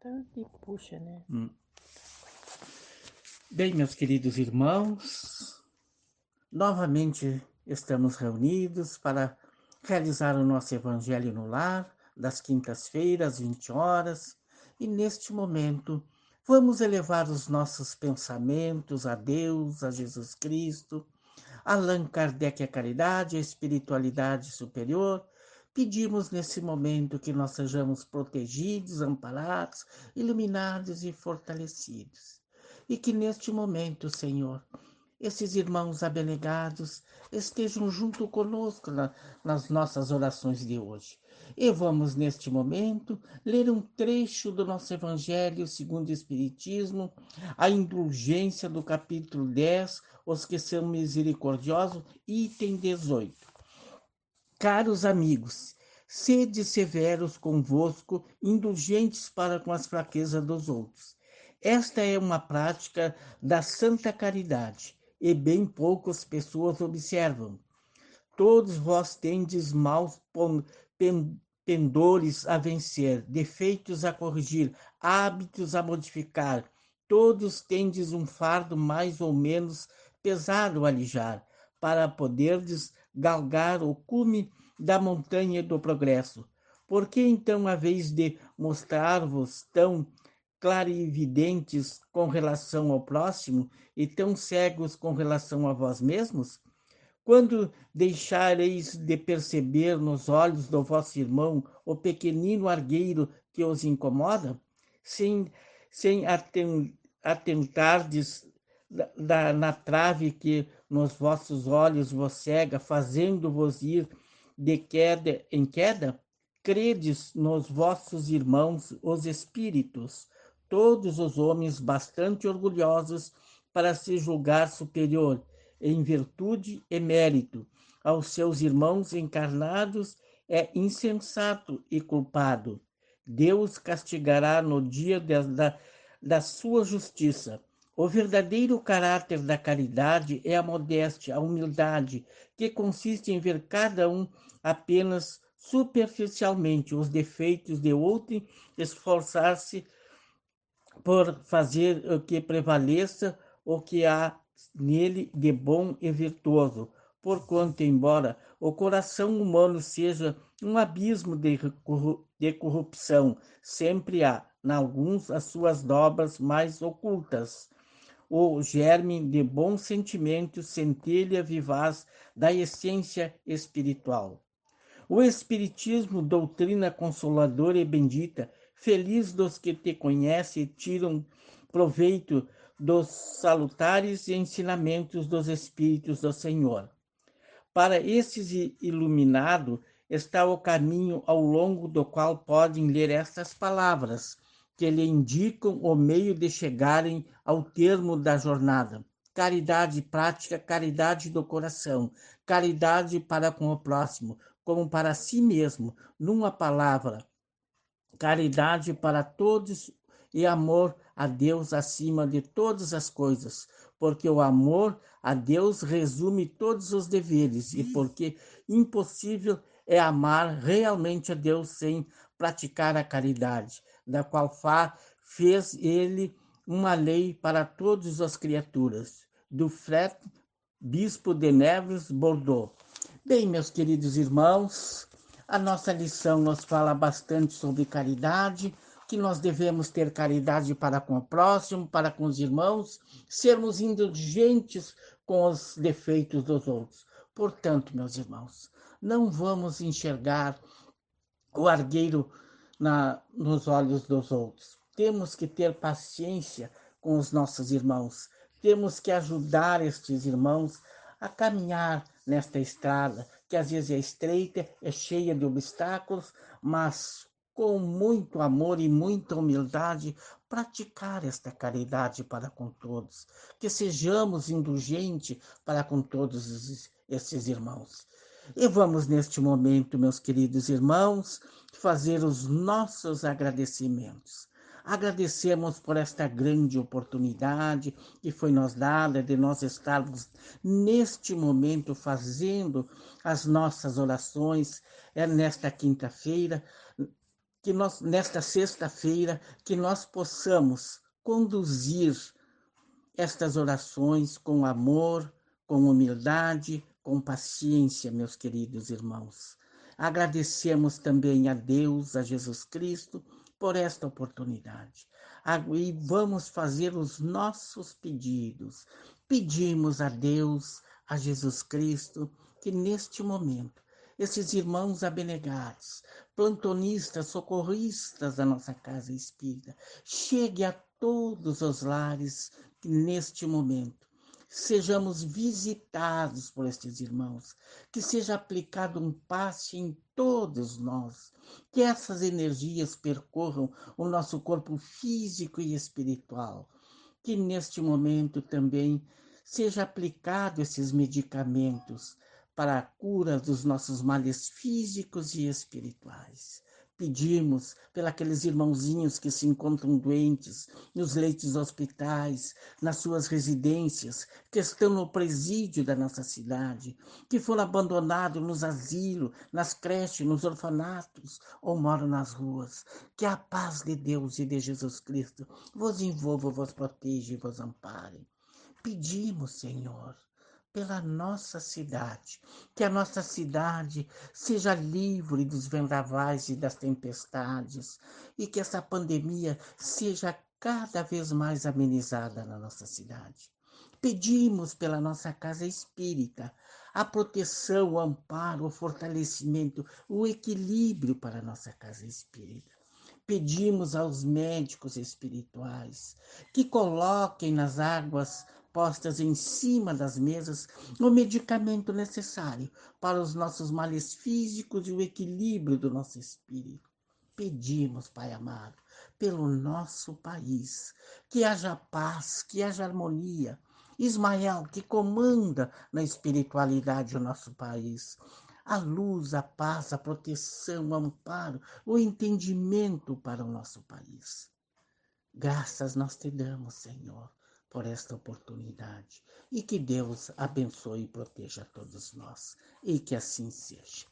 Tá e puxa, né? Hum. Bem, meus queridos irmãos, novamente estamos reunidos para realizar o nosso Evangelho no Lar, das quintas-feiras, 20 horas, e neste momento vamos elevar os nossos pensamentos a Deus, a Jesus Cristo, Allan Kardec, a caridade, a espiritualidade superior Pedimos nesse momento que nós sejamos protegidos, amparados, iluminados e fortalecidos. E que neste momento, Senhor, esses irmãos abnegados estejam junto conosco na, nas nossas orações de hoje. E vamos, neste momento, ler um trecho do nosso Evangelho segundo o Espiritismo, a indulgência do capítulo 10, os que são misericordiosos, item 18. Caros amigos, sede severos convosco, indulgentes para com as fraquezas dos outros. Esta é uma prática da santa caridade, e bem poucas pessoas observam. Todos vós tendes maus pendores a vencer, defeitos a corrigir, hábitos a modificar. Todos tendes um fardo mais ou menos pesado a alijar, para poderdes galgar o cume da montanha do progresso. Por que então haveis de mostrar-vos tão clarividentes com relação ao próximo e tão cegos com relação a vós mesmos? Quando deixareis de perceber nos olhos do vosso irmão o pequenino argueiro que os incomoda, sem, sem atentardes da, na trave que nos vossos olhos vos cega, fazendo-vos ir de queda em queda? Credes nos vossos irmãos, os espíritos, todos os homens bastante orgulhosos para se julgar superior, em virtude e mérito, aos seus irmãos encarnados, é insensato e culpado. Deus castigará no dia da, da sua justiça o verdadeiro caráter da caridade é a modéstia, a humildade, que consiste em ver cada um apenas superficialmente os defeitos de outro, esforçar-se por fazer o que prevaleça o que há nele de bom e virtuoso, porquanto, embora o coração humano seja um abismo de, corrupção, sempre há, em alguns, as suas dobras mais ocultas o germe de bons sentimentos, centelha vivaz da essência espiritual. O Espiritismo, doutrina consoladora e bendita, feliz dos que te conhecem e tiram proveito dos salutares ensinamentos dos Espíritos do Senhor. Para esses iluminados está o caminho ao longo do qual podem ler estas palavras que lhe indicam o meio de chegarem ao termo da jornada. Caridade prática, caridade do coração, caridade para com o próximo, como para si mesmo, numa palavra. Caridade para todos e amor a Deus acima de todas as coisas, porque o amor a Deus resume todos os deveres e porque impossível é amar realmente a Deus sem praticar a caridade da qual fez ele uma lei para todas as criaturas, do Fret, bispo de Neves, Bordeaux. Bem, meus queridos irmãos, a nossa lição nos fala bastante sobre caridade, que nós devemos ter caridade para com o próximo, para com os irmãos, sermos indulgentes com os defeitos dos outros. Portanto, meus irmãos, não vamos enxergar o argueiro na, nos olhos dos outros. Temos que ter paciência com os nossos irmãos. Temos que ajudar estes irmãos a caminhar nesta estrada, que às vezes é estreita, é cheia de obstáculos, mas com muito amor e muita humildade, praticar esta caridade para com todos. Que sejamos indulgentes para com todos esses irmãos. E vamos neste momento, meus queridos irmãos, fazer os nossos agradecimentos. Agradecemos por esta grande oportunidade que foi nos dada de nós estarmos neste momento fazendo as nossas orações é nesta quinta-feira, que nós, nesta sexta-feira, que nós possamos conduzir estas orações com amor, com humildade, com paciência, meus queridos irmãos. Agradecemos também a Deus, a Jesus Cristo, por esta oportunidade. E vamos fazer os nossos pedidos. Pedimos a Deus, a Jesus Cristo, que neste momento, esses irmãos abnegados, plantonistas, socorristas da nossa casa espírita, chegue a todos os lares neste momento sejamos visitados por estes irmãos, que seja aplicado um passe em todos nós, que essas energias percorram o nosso corpo físico e espiritual, que neste momento também seja aplicado esses medicamentos para a cura dos nossos males físicos e espirituais Pedimos pelos irmãozinhos que se encontram doentes nos leitos hospitais, nas suas residências, que estão no presídio da nossa cidade, que foram abandonados nos asilos, nas creches, nos orfanatos ou moram nas ruas. Que a paz de Deus e de Jesus Cristo vos envolva, vos proteja e vos ampare. Pedimos, Senhor, pela nossa cidade, que a nossa cidade seja livre dos vendavais e das tempestades e que essa pandemia seja cada vez mais amenizada na nossa cidade. Pedimos pela nossa casa espírita a proteção, o amparo, o fortalecimento, o equilíbrio para a nossa casa espírita. Pedimos aos médicos espirituais que coloquem nas águas postas em cima das mesas o medicamento necessário para os nossos males físicos e o equilíbrio do nosso espírito. Pedimos, Pai amado, pelo nosso país, que haja paz, que haja harmonia. Ismael, que comanda na espiritualidade o nosso país, a luz, a paz, a proteção, o amparo, o entendimento para o nosso país. Graças nós te damos, Senhor, por esta oportunidade e que Deus abençoe e proteja todos nós e que assim seja.